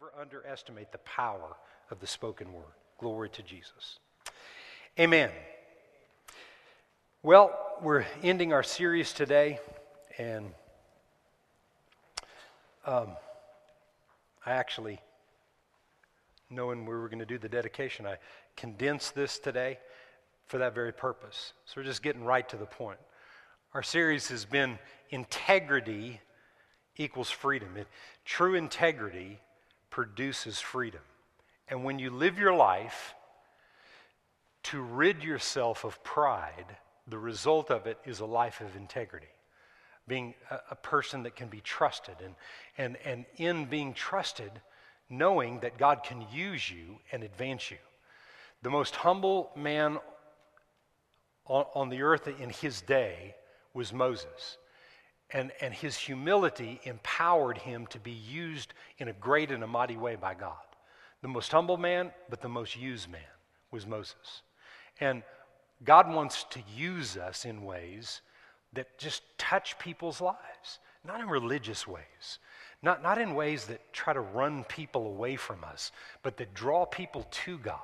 never underestimate the power of the spoken word. Glory to Jesus. Amen. Well, we're ending our series today, and um, I actually, knowing we were going to do the dedication, I condensed this today for that very purpose. So we're just getting right to the point. Our series has been Integrity equals freedom. It, true integrity produces freedom. And when you live your life to rid yourself of pride, the result of it is a life of integrity. Being a, a person that can be trusted, and, and, and in being trusted, knowing that God can use you and advance you. The most humble man on, on the earth in his day was Moses. And, and his humility empowered him to be used in a great and a mighty way by God. The most humble man, but the most used man was Moses. And God wants to use us in ways that just touch people's lives, not in religious ways, not, not in ways that try to run people away from us, but that draw people to God.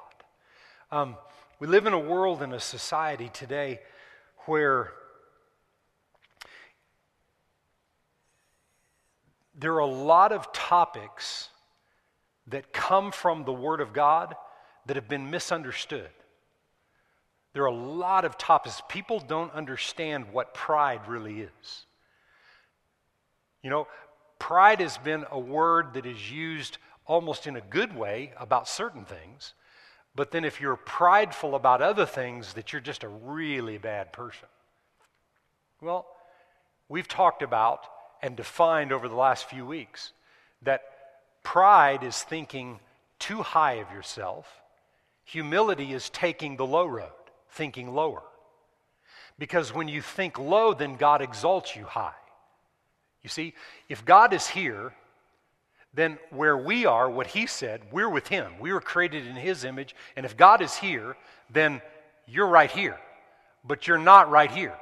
Um, we live in a world and a society today where there are a lot of topics that come from the Word of God that have been misunderstood. There are a lot of topics. People don't understand what pride really is. You know, pride has been a word that is used almost in a good way about certain things, but then if you're prideful about other things, that you're just a really bad person. Well, we've talked about and defined over the last few weeks that pride is thinking too high of yourself, humility is taking the low road, thinking lower. Because when you think low, then God exalts you high. You see, if God is here, then where we are, what He said, we're with Him. We were created in His image. And if God is here, then you're right here. But you're not right here.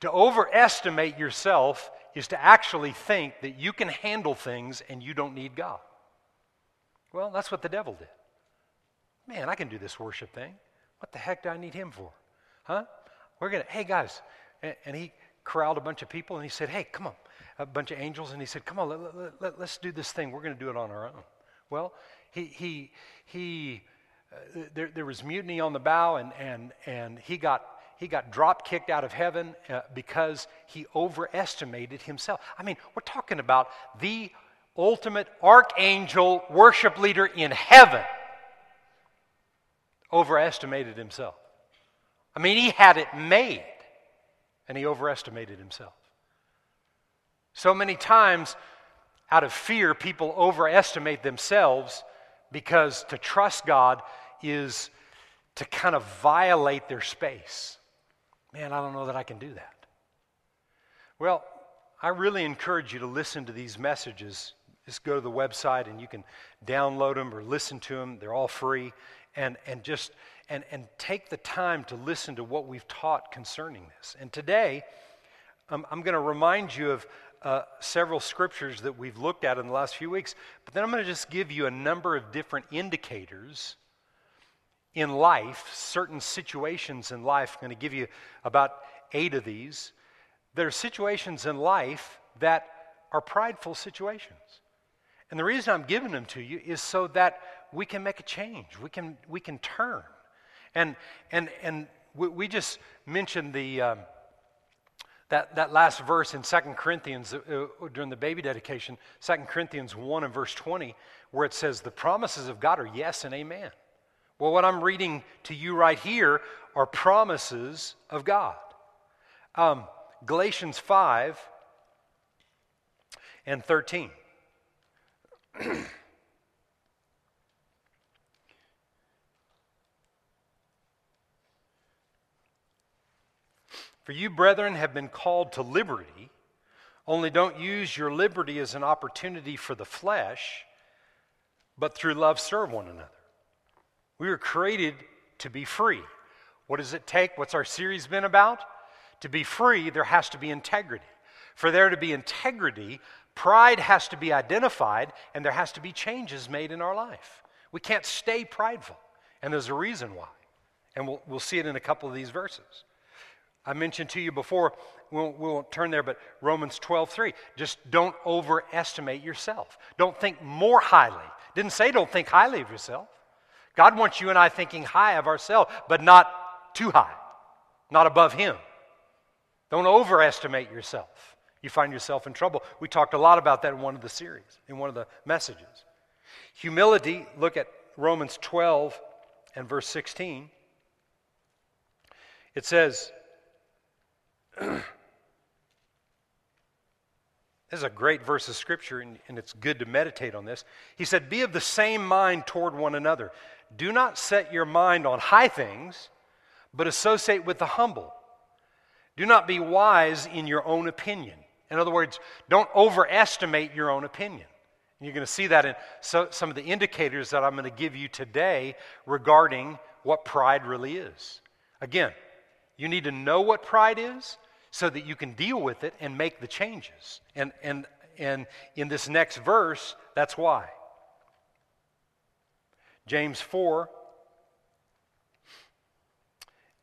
To overestimate yourself is to actually think that you can handle things and you don't need God. Well, that's what the devil did. Man, I can do this worship thing. What the heck do I need him for? Huh? We're going to, hey guys. And, and, he corralled a bunch of people and he said, hey, come on. A bunch of angels. And he said, come on, let, let, let, let's do this thing. We're going to do it on our own. Well, he, he, he, uh, there, there was mutiny on the bow and, and, and he got he got drop kicked out of heaven uh, because he overestimated himself. I mean, we're talking about the ultimate archangel worship leader in heaven overestimated himself. I mean, he had it made and he overestimated himself. So many times, out of fear, people overestimate themselves because to trust God is to kind of violate their space. Man, I don't know that I can do that. Well, I really encourage you to listen to these messages. Just go to the website and you can download them or listen to them. They're all free. And, and just and, and take the time to listen to what we've taught concerning this. And today, um, I'm going to remind you of uh, several scriptures that we've looked at in the last few weeks, but then I'm going to just give you a number of different indicators in life, certain situations in life, I'm going to give you about eight of these. There are situations in life that are prideful situations. And the reason I'm giving them to you is so that we can make a change. We can, we can turn. And, and, and we, we just mentioned the, um, that, that last verse in 2 Corinthians uh, during the baby dedication, 2 Corinthians 1 and verse 20, where it says, The promises of God are yes and amen. Well, what I'm reading to you right here are promises of God. Um, Galatians 5 and 13. For you, brethren, have been called to liberty, only don't use your liberty as an opportunity for the flesh, but through love serve one another. We were created to be free. What does it take? What's our series been about? To be free, there has to be integrity. For there to be integrity, Pride has to be identified, and there has to be changes made in our life. We can't stay prideful, and there's a reason why. And we'll, we'll see it in a couple of these verses. I mentioned to you before, we won't, we won't turn there, but Romans 12, 3. Just don't overestimate yourself. Don't think more highly. Didn't say don't think highly of yourself. God wants you and I thinking high of ourselves, but not too high, not above Him. Don't overestimate yourself you find yourself in trouble. We talked a lot about that in one of the series, in one of the messages. Humility, look at Romans 12 and verse 16. It says, This is a great verse of scripture, and, and, it's good to meditate on this. He said, Be of the same mind toward one another. Do not set your mind on high things, but associate with the humble. Do not be wise in your own opinion. In other words, don't overestimate your own opinion. And you're going to see that in so, some of the indicators that I'm going to give you today regarding what pride really is. Again, you need to know what pride is so that you can deal with it and make the changes. And, and, and in this next verse, that's why. James 4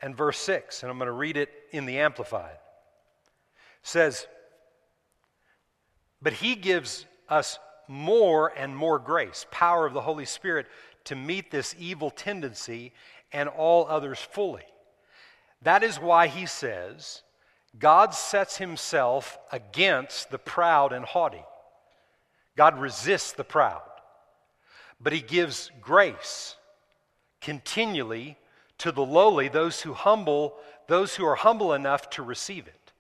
and verse 6, and I'm going to read it in the Amplified, says, but He gives us more and more grace, power of the Holy Spirit to meet this evil tendency and all others fully. That is why He says, God sets Himself against the proud and haughty. God resists the proud, but He gives grace continually to the lowly, those who humble, those who are humble enough to receive it.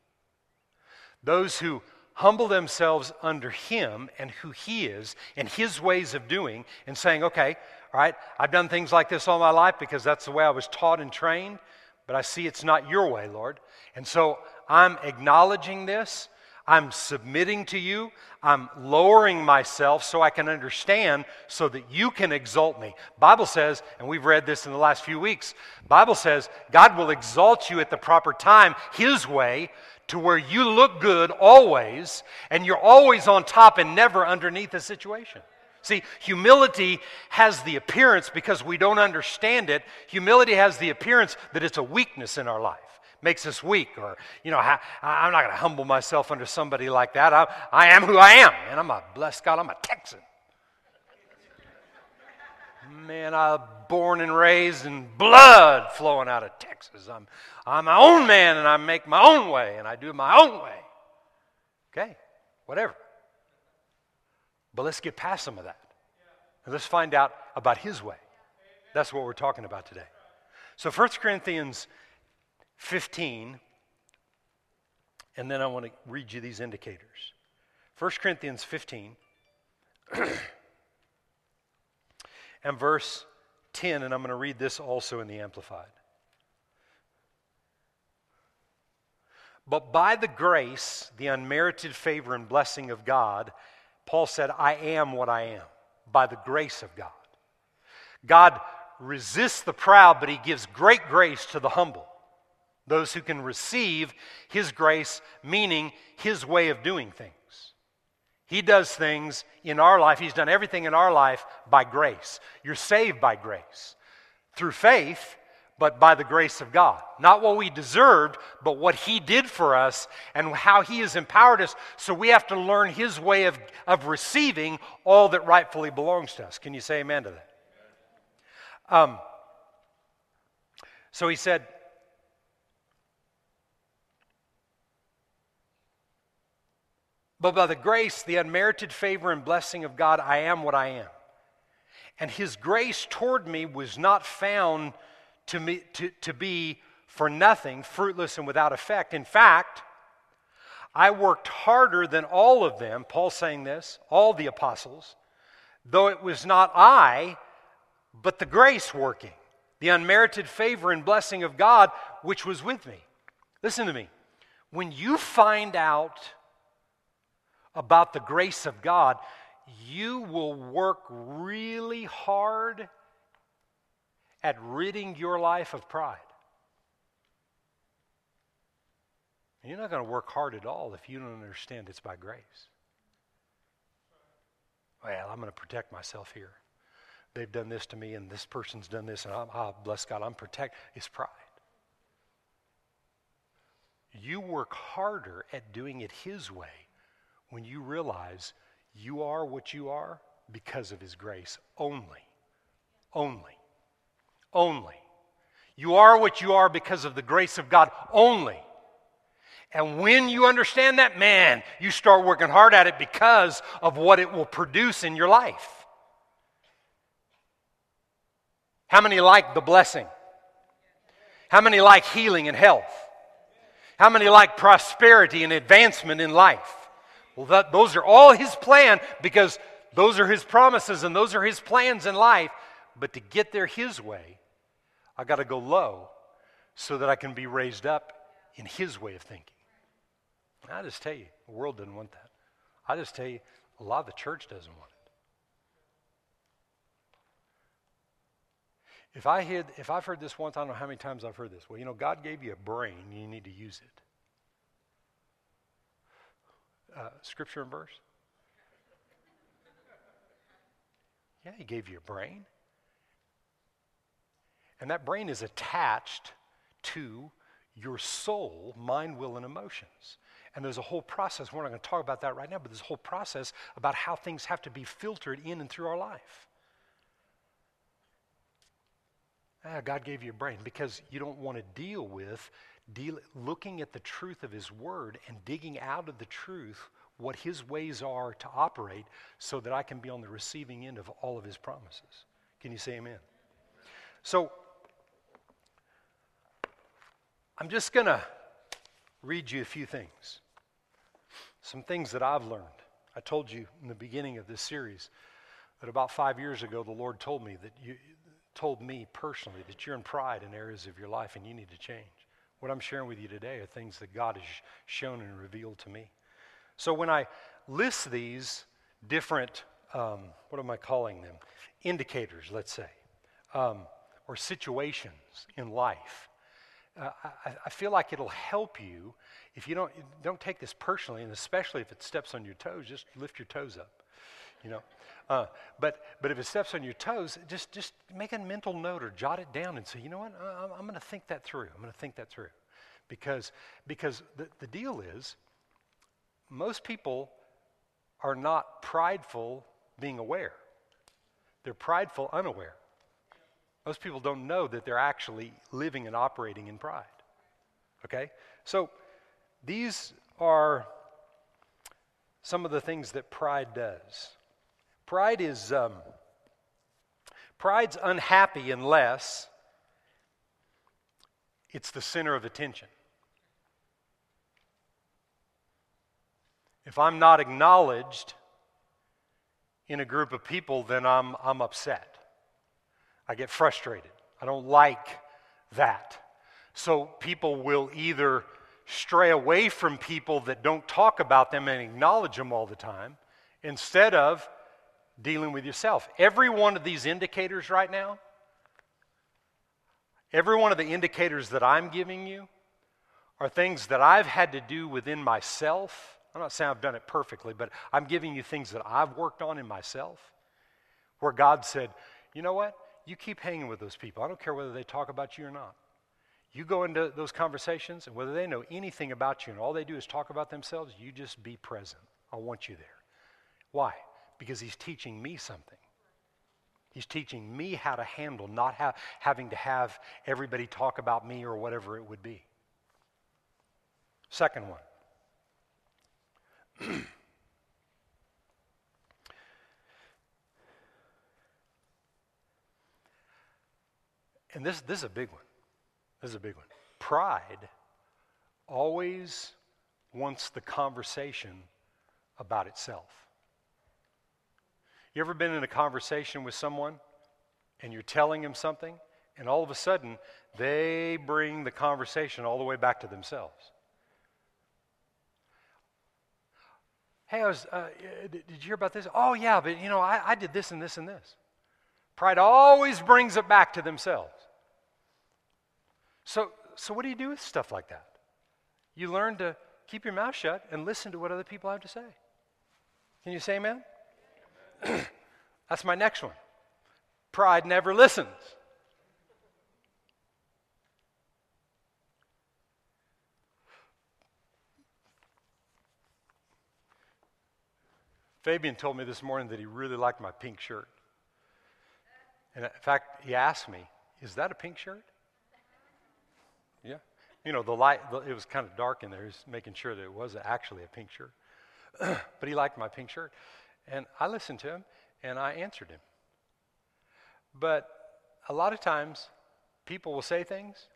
Those who humble themselves under Him and who He is and His ways of doing and saying, okay, all right, I've done things like this all my life because that's the way I was taught and trained, but I see it's not your way, Lord. And so I'm acknowledging this. I'm submitting to you. I'm lowering myself so I can understand so that you can exalt me. Bible says, and we've read this in the last few weeks, Bible says God will exalt you at the proper time his way to where you look good always and you're always on top and never underneath a situation. See, humility has the appearance, because we don't understand it, humility has the appearance that it's a weakness in our life. Makes us weak, or, you know, I, am not going to humble myself under somebody like that. I, I am who I am, and I'm a blessed God, I'm a Texan. Man, I'm born and raised in blood flowing out of Texas. I'm, I'm my own man and I make my own way and I do my own way. Okay, whatever. But let's get past some of that. And let's find out about his way. That's what we're talking about today. So 1 Corinthians 15, and then I want to read you these indicators. 1 Corinthians 15. and verse 10, and I'm going to read this also in the Amplified. But by the grace, the unmerited favor and blessing of God, Paul said, I am what I am, by the grace of God. God resists the proud, but he gives great grace to the humble. Those who can receive his grace, meaning his way of doing things. He does things in our life, He's done everything in our life by grace. You're saved by grace through faith, but by the grace of God. Not what we deserved, but what He did for us and how He has empowered us. So we have to learn His way of, of receiving all that rightfully belongs to us. Can you say amen to that? Um, so He said, But by the grace, the unmerited favor and blessing of God, I am what I am. And his grace toward me was not found to, me, to, to be for nothing, fruitless, and without effect. In fact, I worked harder than all of them, Paul saying this, all the apostles, though it was not I, but the grace working, the unmerited favor and blessing of God which was with me. Listen to me. When you find out about the grace of God, you will work really hard at ridding your life of pride. You're not going to work hard at all if you don't understand it's by grace. well, I'm going to protect myself here. They've done this to me, and this person's done this, and I'm, oh, bless God, I'm protect. It's pride. You work harder at doing it His way when you realize you are what you are because of His grace only. Only. Only. You are what you are because of the grace of God only. And when you understand that, man, you start working hard at it because of what it will produce in your life. How many like the blessing? How many like healing and health? How many like prosperity and advancement in life? Well, that, those are all His plan because those are His promises and those are His plans in life. But to get there His way, I got to go low so that I can be raised up in His way of thinking. I just tell you, the world doesn't want that. I just tell you, a lot of the church doesn't want it. If I had, if I've heard this once, I don't know how many times I've heard this. Well, you know, God gave you a brain, you need to use it. Uh, scripture and verse? Yeah, He gave you a brain. And that brain is attached to your soul, mind, will, and emotions. And there's a whole process. We're not going to talk about that right now, but there's a whole process about how things have to be filtered in and through our life. Ah, God gave you a brain because you don't want to deal with deal, looking at the truth of His Word and digging out of the truth what His ways are to operate so that I can be on the receiving end of all of His promises. Can you say amen? So, I'm just going to read you a few things. Some things that I've learned. I told you in the beginning of this series that about five years ago, the Lord told me that you told me personally that you're in pride in areas of your life and you need to change. What I'm sharing with you today are things that God has shown and revealed to me. So when I list these different, um, what am I calling them? Indicators, let's say, um, or situations in life. Uh, I, I, feel like it'll help you if you don't don't take this personally, and especially if it steps on your toes, just lift your toes up, you know. Uh, but but if it steps on your toes, just just make a mental note or jot it down and say, you know what, I, I'm going to think that through. I'm going to think that through, because because the, the deal is, most people are not prideful being aware. They're prideful unaware. Most people don't know that they're actually living and operating in pride. Okay? So these are some of the things that pride does. Pride is um, pride's unhappy unless it's the center of attention. If I'm not acknowledged in a group of people, then I'm, I'm upset. I get frustrated. I don't like that. So people will either stray away from people that don't talk about them and acknowledge them all the time instead of dealing with yourself. Every one of these indicators right now, every one of the indicators that I'm giving you are things that I've had to do within myself. I'm not saying I've done it perfectly, but I'm giving you things that I've worked on in myself where God said, you know what? you keep hanging with those people. I don't care whether they talk about you or not. You go into those conversations, and whether they know anything about you and all they do is talk about themselves, you just be present. I want you there. Why? Because he's teaching me something. He's teaching me how to handle, not ha- having to have everybody talk about me or whatever it would be. Second one. and this, this is a big one. This is a big one. Pride always wants the conversation about itself. You ever been in a conversation with someone and you're telling them something, and all of a sudden they bring the conversation all the way back to themselves? Hey, I was, uh, did you hear about this? Oh, yeah, but you know, I, I did this and this and this. Pride always brings it back to themselves. So, so what do you do with stuff like that? You learn to keep your mouth shut and listen to what other people have to say. Can you say amen? That's my next one. Pride never listens. Fabian told me this morning that he really liked my pink shirt. And in fact, he asked me, Is that a pink shirt? Yeah. You know, the light, it was kind of dark in there. He was making sure that it was actually a pink shirt. but he liked my pink shirt. And I listened to him and I answered him. But a lot of times, people will say things,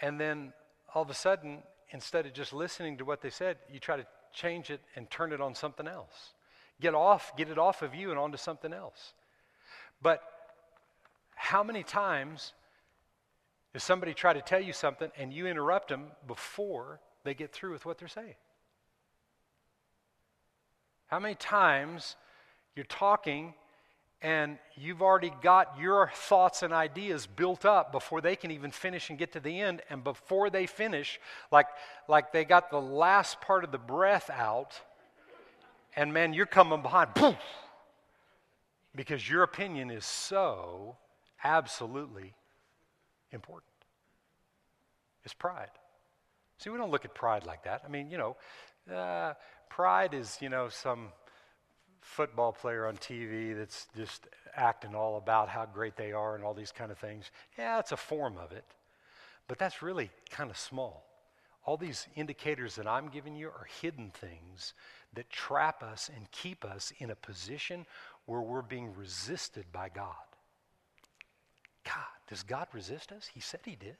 and then all of a sudden, instead of just listening to what they said, you try to change it and turn it on something else. Get off, get it off of you and onto something else. But how many times does somebody try to tell you something and you interrupt them before they get through with what they're saying? How many times you're talking and you've already got your thoughts and ideas built up before they can even finish and get to the end and before they finish like like they got the last part of the breath out and man, you're coming behind, poof, because your opinion is so absolutely important. It's pride. See, we don't look at pride like that. I mean, you know, uh, pride is, you know, some football player on TV that's just acting all about how great they are and all these kind of things. Yeah, it's a form of it, but that's really kind of small. All these indicators that I'm giving you are hidden things that trap us and keep us in a position where we're being resisted by God. God, does God resist us? He said He did.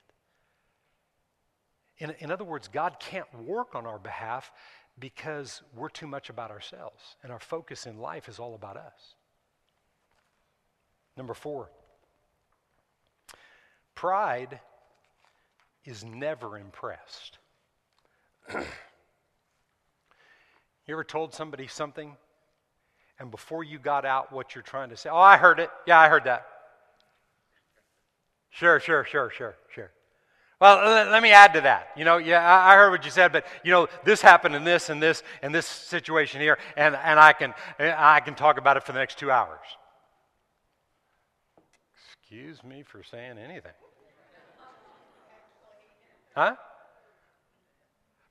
In, in other words, God can't work on our behalf because we're too much about ourselves, and our focus in life is all about us. Number four, pride is never impressed. You ever told somebody something and before you got out what you're trying to say, oh, I heard it. Yeah, I heard that. Sure, sure, sure, sure, sure. Well, let me add to that. You know, yeah, I heard what you said, but you know, this happened in this and this and this situation here, and, and I can I can talk about it for the next two hours. Excuse me for saying anything. Huh?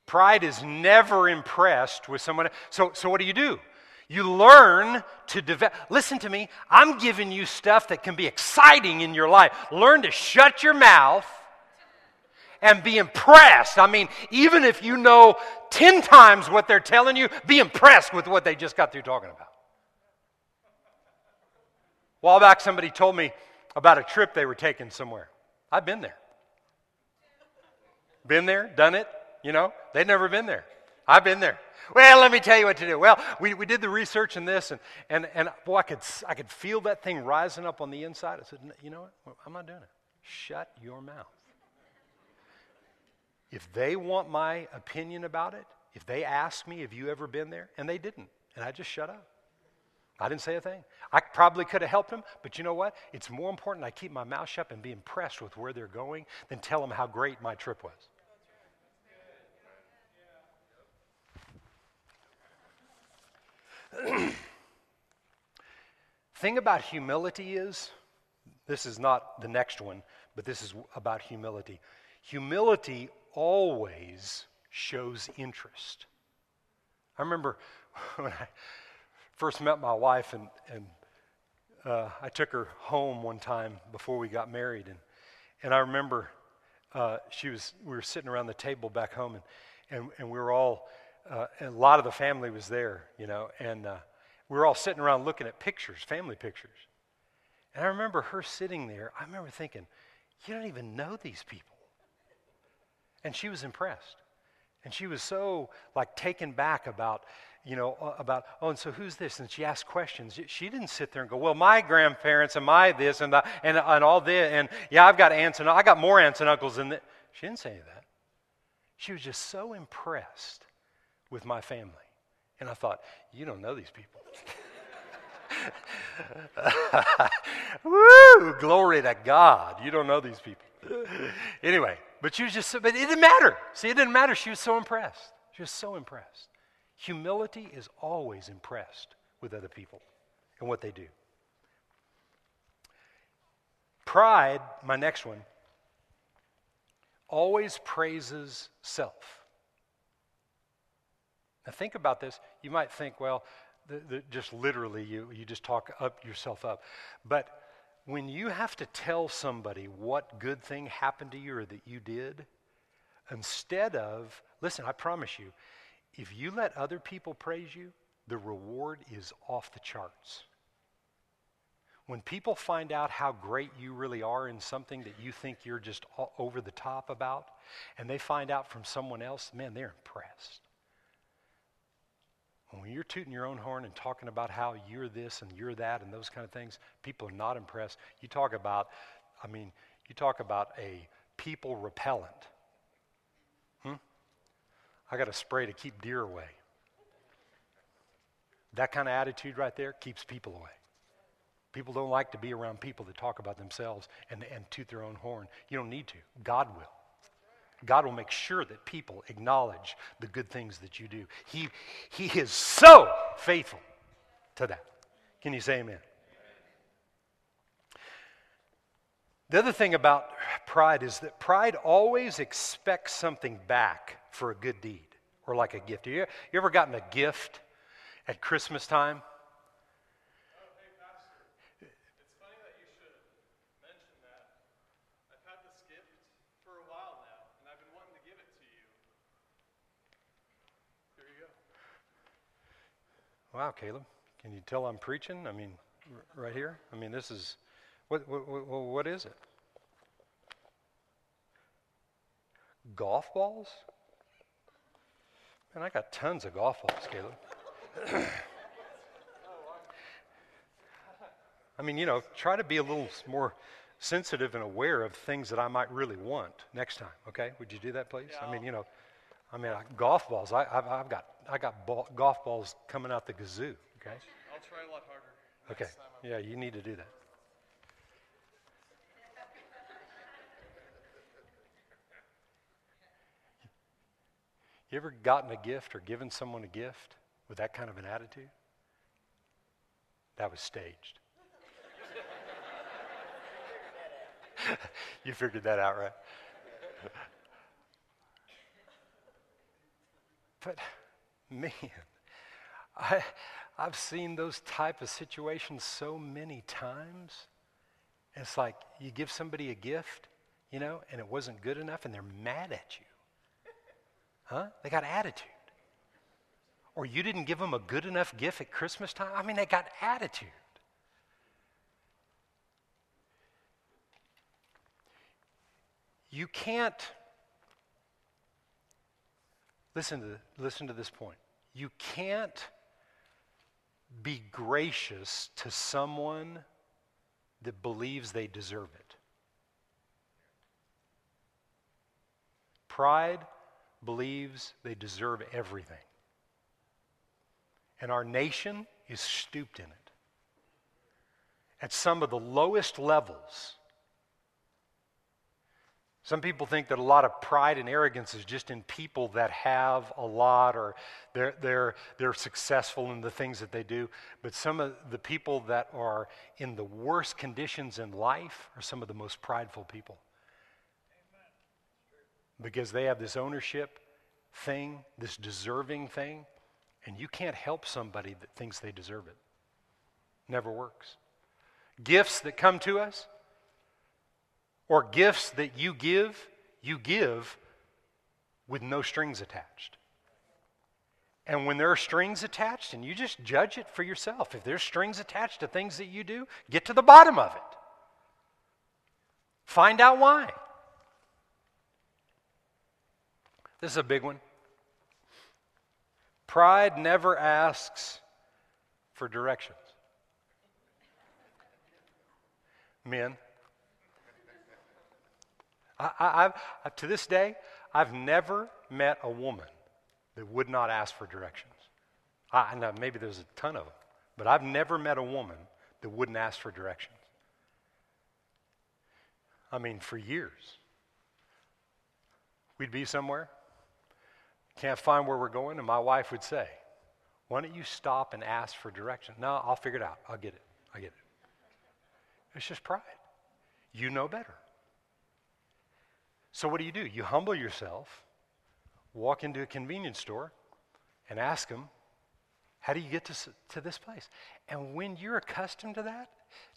Pride is never impressed with someone. So, so what do you do? You learn to develop. Listen to me. I'm giving you stuff that can be exciting in your life. Learn to shut your mouth and be impressed. I mean, even if you know 10 times what they're telling you, be impressed with what they just got through talking about. A while back, somebody told me about a trip they were taking somewhere. I've been there. Been there, done it, you know, they'd never been there. I've been there. Well, let me tell you what to do. Well, we, we did the research in this, and, and, and boy, I could, I could feel that thing rising up on the inside. I said, you know what? I'm not doing it. Shut your mouth. If they want my opinion about it, if they ask me, have you ever been there? And they didn't. And I just shut up. I didn't say a thing. I probably could have helped them, but you know what? It's more important I keep my mouth shut and be impressed with where they're going than tell them how great my trip was. thing about humility is this is not the next one, but this is about humility. Humility always shows interest. I remember when I first met my wife, and, and uh, I took her home one time before we got married, and, and I remember uh, she was we were sitting around the table back home, and, and, and we were all uh, a lot of the family was there, you know, and uh, we were all sitting around looking at pictures, family pictures. And I remember her sitting there. I remember thinking, you don't even know these people. And she was impressed. And she was so like taken back about, you know, about, oh, and so who's this? And she asked questions. She didn't sit there and go, well, my grandparents and my this and, the, and, and all this. And yeah, I've got aunts and I got more aunts and uncles than. She didn't say that. She was just so impressed with my family. And I thought, you don't know these people. Woo! Glory to God. You don't know these people. anyway, but she was just, but it didn't matter. See, it didn't matter. She was so impressed. She was so impressed. Humility is always impressed with other people and what they do. pride, my next one, always praises self. Now, think about this. You might think, well, the, the, just literally, you, you just talk up yourself up. But when you have to tell somebody what good thing happened to you or that you did, instead of, listen, I promise you, if you let other people praise you, the reward is off the charts. When people find out how great you really are in something that you think you're just over the top about, and they find out from someone else, man, they're impressed. When you're tooting your own horn and talking about how you're this and you're that and those kind of things, people are not impressed. You talk about, I mean, you talk about a people repellent. Hmm? I got a spray to keep deer away. That kind of attitude right there keeps people away. People don't like to be around people that talk about themselves and, and toot their own horn. You don't need to. God will. God will make sure that people acknowledge the good things that you do. He, he is so faithful to that. Can you say amen? The other thing about pride is that pride always expects something back for a good deed or like a gift. You, you ever gotten a gift at Christmas time? Wow, Caleb, can you tell I'm preaching? I mean, r- right here? I mean, this is, what, what, what, what is it? Golf balls? Man, I got tons of golf balls, Caleb. I mean, you know, try to be a little more sensitive and aware of things that I might really want next time. Okay, would you do that, please? Yeah, I mean, you know, I mean, golf balls. I, have I've got I got ball, golf balls coming out the gazoo. Okay. I'll try a lot harder. Okay. Yeah, you need to do that. You ever gotten a gift or given someone a gift with that kind of an attitude? That was staged. you figured that out, right? but man, I, I've seen those type of situations so many times. It's like you give somebody a gift, you know, and it wasn't good enough, and they're mad at you. Huh? They got attitude. Or you didn't give them a good enough gift at Christmas time. I mean, they got attitude. You can't Listen to, listen to this point. You can't be gracious to someone that believes they deserve it. Pride believes they deserve everything. And our nation is stooped in it. At some of the lowest levels, some people think that a lot of pride and arrogance is just in people that have a lot or they're, they're, they're successful in the things that they do. But some of the people that are in the worst conditions in life are some of the most prideful people. Because they have this ownership thing, this deserving thing, and you can't help somebody that thinks they deserve it. Never works. Gifts that come to us, or gifts that you give, you give with no strings attached. And when there are strings attached, and you just judge it for yourself, if there's strings attached to things that you do, get to the bottom of it. Find out why. This is a big one. Pride never asks for directions. Men, I, have uh, to this day, I've never met a woman that would not ask for directions. I know maybe there's a ton of them, but I've never met a woman that wouldn't ask for directions. I mean, for years. We'd be somewhere, can't find where we're going, and my wife would say, Why don't you stop and ask for directions? No, I'll figure it out. I'll get it. I get it. It's just pride. you know better. So, what do you do? You humble yourself, walk into a convenience store, and ask them, How do you get to, to this place? And when you're accustomed to that,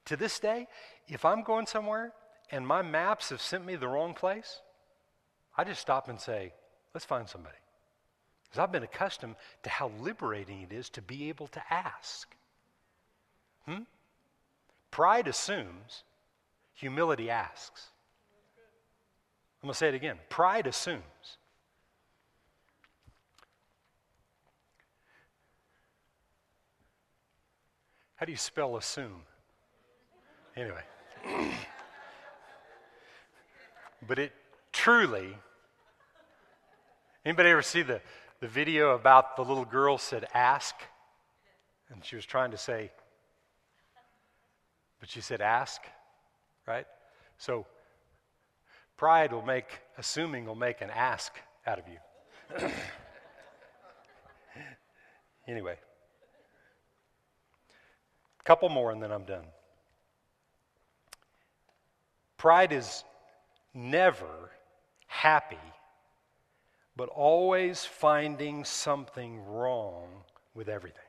to this day, if I'm going somewhere and my maps have sent me the wrong place, I just stop and say, Let's find somebody. Because I've been accustomed to how liberating it is to be able to ask. Hmm? Pride assumes, humility asks. I'm going to say it again. Pride assumes. How do you spell assume? Anyway. but it truly, anybody ever see the, the video about the little girl said ask? And she was trying to say, but she said ask, right? So pride will make, assuming will make an ask out of you. anyway, a couple more and then I'm done. Pride is never happy, but always finding something wrong with everything.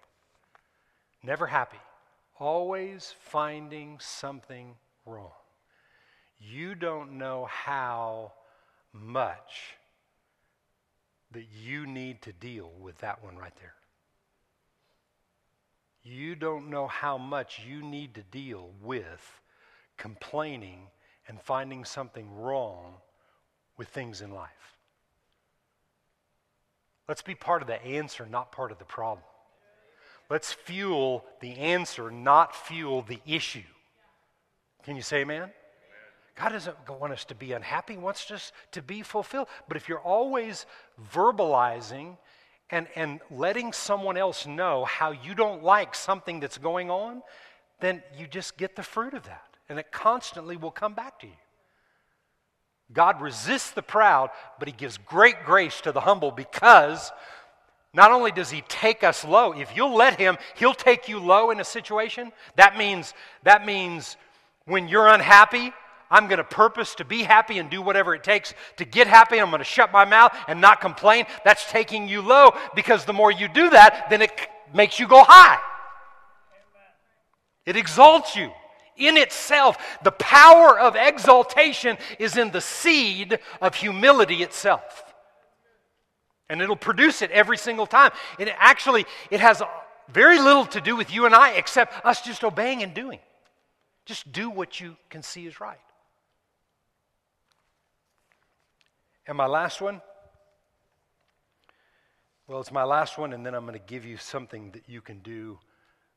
Never happy, always finding something wrong. You don't know how much that you need to deal with that one right there. You don't know how much you need to deal with complaining and finding something wrong with things in life. Let's be part of the answer, not part of the problem. Let's fuel the answer, not fuel the issue. Can you say amen? God doesn't want us to be unhappy, He wants us to be fulfilled. But if you're always verbalizing and, and letting someone else know how you don't like something that's going on, then you just get the fruit of that and it constantly will come back to you. God resists the proud, but He gives great grace to the humble because not only does He take us low, if you'll let Him, He'll take you low in a situation. That means, that means when you're unhappy, I'm going to purpose to be happy and do whatever it takes to get happy. I'm going to shut my mouth and not complain. That's taking you low because the more you do that, then it makes you go high. It exalts you in itself. The power of exaltation is in the seed of humility itself. And it'll produce it every single time. And it actually, it has very little to do with you and I except us just obeying and doing. Just do what you can see is right. And my last one? Well, it's my last one, and then I'm going to give you something that you can do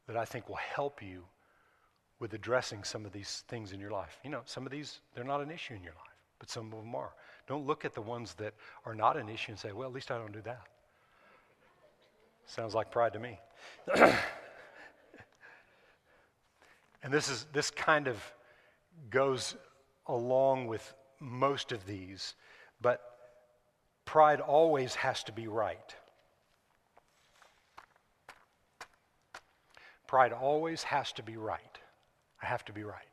that I think will help you with addressing some of these things in your life. You know, some of these, they're not an issue in your life, but some of them are. Don't look at the ones that are not an issue and say, well, at least I don't do that. Sounds like pride to me. and this is this kind of goes along with most of these, but pride always has to be right. Pride always has to be right. I have to be right.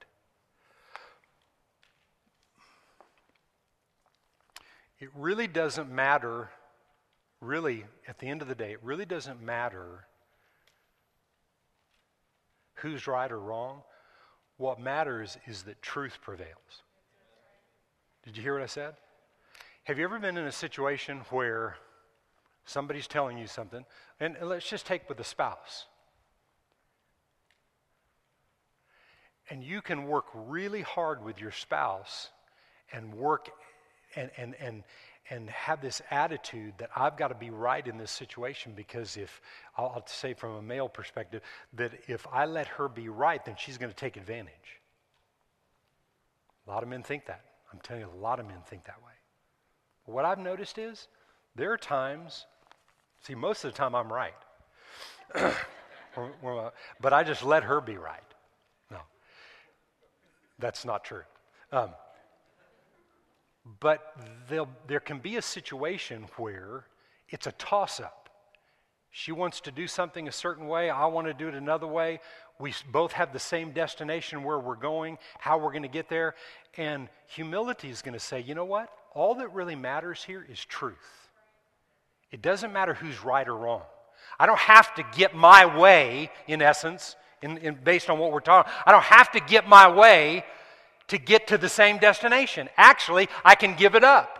It really doesn't matter, really, at the end of the day, it really doesn't matter who's right or wrong. What matters is that truth prevails. Did you hear what I said? Have you ever been in a situation where somebody's telling you something, and let's just take with a spouse. And you can work really hard with your spouse and work and, and, and, and have this attitude that I've got to be right in this situation because if, I'll, I'll say from a male perspective, that if I let her be right, then she's going to take advantage. A lot of men think that. I'm telling you, a lot of men think that way. What I've noticed is there are times, see, most of the time I'm right. but I just let her be right. No, that's not true. Um, but there can be a situation where it's a toss up. She wants to do something a certain way. I want to do it another way. We both have the same destination where we're going, how we're going to get there. And humility is going to say, you know what? All that really matters here is truth. It doesn't matter who's right or wrong. I don't have to get my way, in essence, in, in, based on what we're talking. I don't have to get my way to get to the same destination. Actually, I can give it up.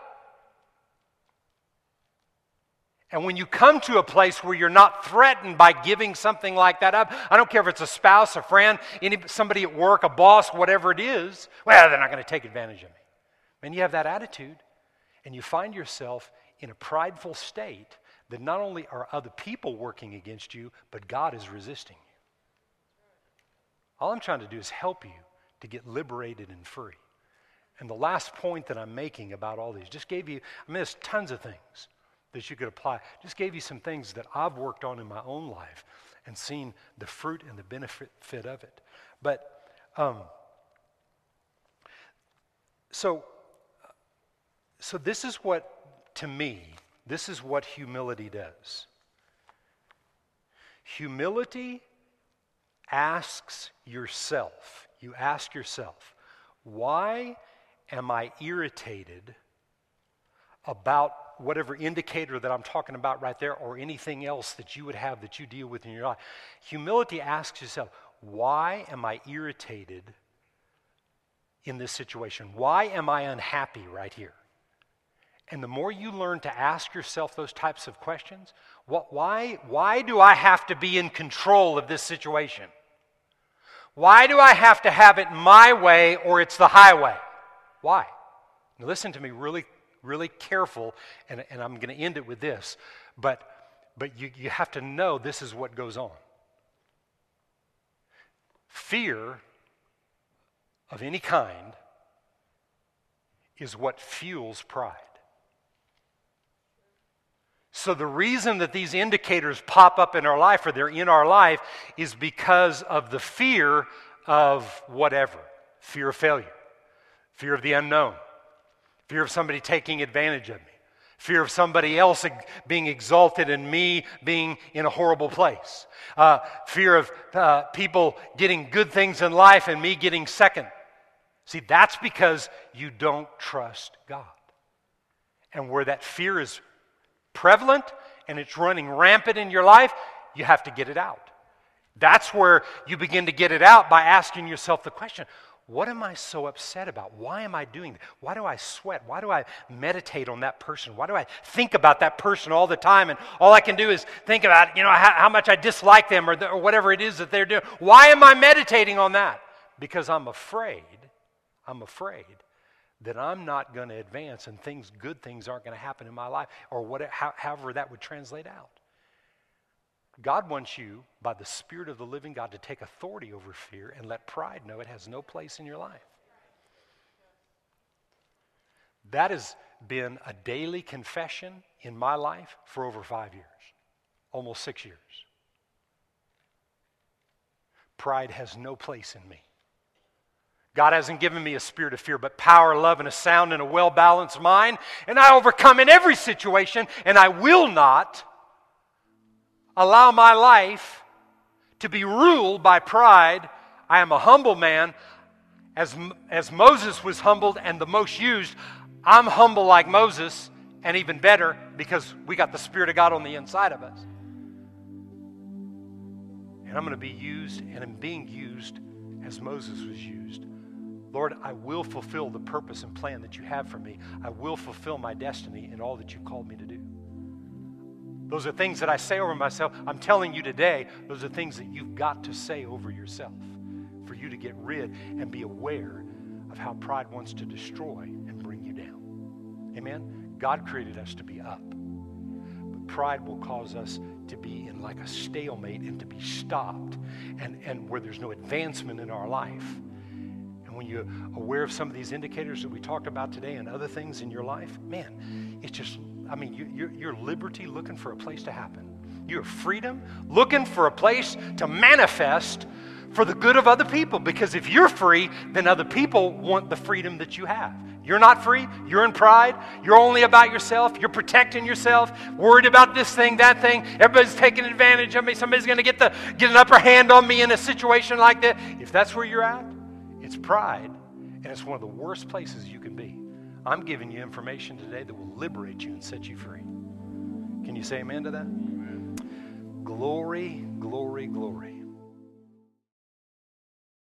And when you come to a place where you're not threatened by giving something like that up, I don't care if it's a spouse, a friend, any, somebody at work, a boss, whatever it is, well, they're not going to take advantage of me. And you have that attitude, and you find yourself in a prideful state that not only are other people working against you, but God is resisting you. All I'm trying to do is help you to get liberated and free. And the last point that I'm making about all these, just gave you, I mean, there's tons of things that you could apply. Just gave you some things that I've worked on in my own life and seen the fruit and the benefit of it. But, um, so, so this is what, to me, this is what humility does. Humility asks yourself, you ask yourself, why am I irritated about whatever indicator that I'm talking about right there or anything else that you would have that you deal with in your life? Humility asks yourself, why am I irritated in this situation? Why am I unhappy right here? And the more you learn to ask yourself those types of questions, what, why, why do I have to be in control of this situation? Why do I have to have it my way or it's the highway? Why? Now listen to me really, really careful, and, and I'm going to end it with this, but, but you, you have to know this is what goes on. Fear of any kind is what fuels pride. So, the reason that these indicators pop up in our life or they're in our life is because of the fear of whatever. Fear of failure, fear of the unknown, fear of somebody taking advantage of me, fear of somebody else being exalted and me being in a horrible place, uh, fear of uh, people getting good things in life and me getting second. See, that's because you don't trust God. And where that fear is prevalent and it's running rampant in your life, you have to get it out. That's where you begin to get it out by asking yourself the question what am I so upset about? Why am I doing that? Why do I sweat? Why do I meditate on that person? Why do I think about that person all the time? And all I can do is think about, you know, how, how much I dislike them or, the, or whatever it is that they're doing. Why am I meditating on that? Because I'm afraid, I'm afraid that I'm not going to advance and things, good things aren't going to happen in my life, or whatever, however that would translate out. God wants you, by the Spirit of the living God, to take authority over fear and let pride know it has no place in your life. That has been a daily confession in my life for over five years, almost six years. Pride has no place in me. God hasn't given me a spirit of fear, but power, love, and a sound and a well balanced mind. And I overcome in every situation, and I will not allow my life to be ruled by pride. I am a humble man. As, as Moses was humbled and the most used, I'm humble like Moses, and even better because we got the Spirit of God on the inside of us. And I'm going to be used, and I'm being used as Moses was used. Lord, I will fulfill the purpose and plan that you have for me. I will fulfill my destiny in all that you've called me to do. Those are things that I say over myself. I'm telling you today, those are things that you've got to say over yourself for you to get rid and be aware of how pride wants to destroy and bring you down. Amen? God created us to be up. But pride will cause us to be in like a stalemate and to be stopped and, and where there's no advancement in our life when you're aware of some of these indicators that we talked about today and other things in your life, man, it's just, I mean, you, you're, you're liberty looking for a place to happen. You're freedom looking for a place to manifest for the good of other people. Because if you're free, then other people want the freedom that you have. You're not free. You're in pride. You're only about yourself. You're protecting yourself, worried about this thing, that thing. Everybody's taking advantage of me. Somebody's going to get, the, get an upper hand on me in a situation like that. If that's where you're at, it's pride, and it's one of the worst places you can be. I'm giving you information today that will liberate you and set you free. Can you say amen to that? Glory, glory, glory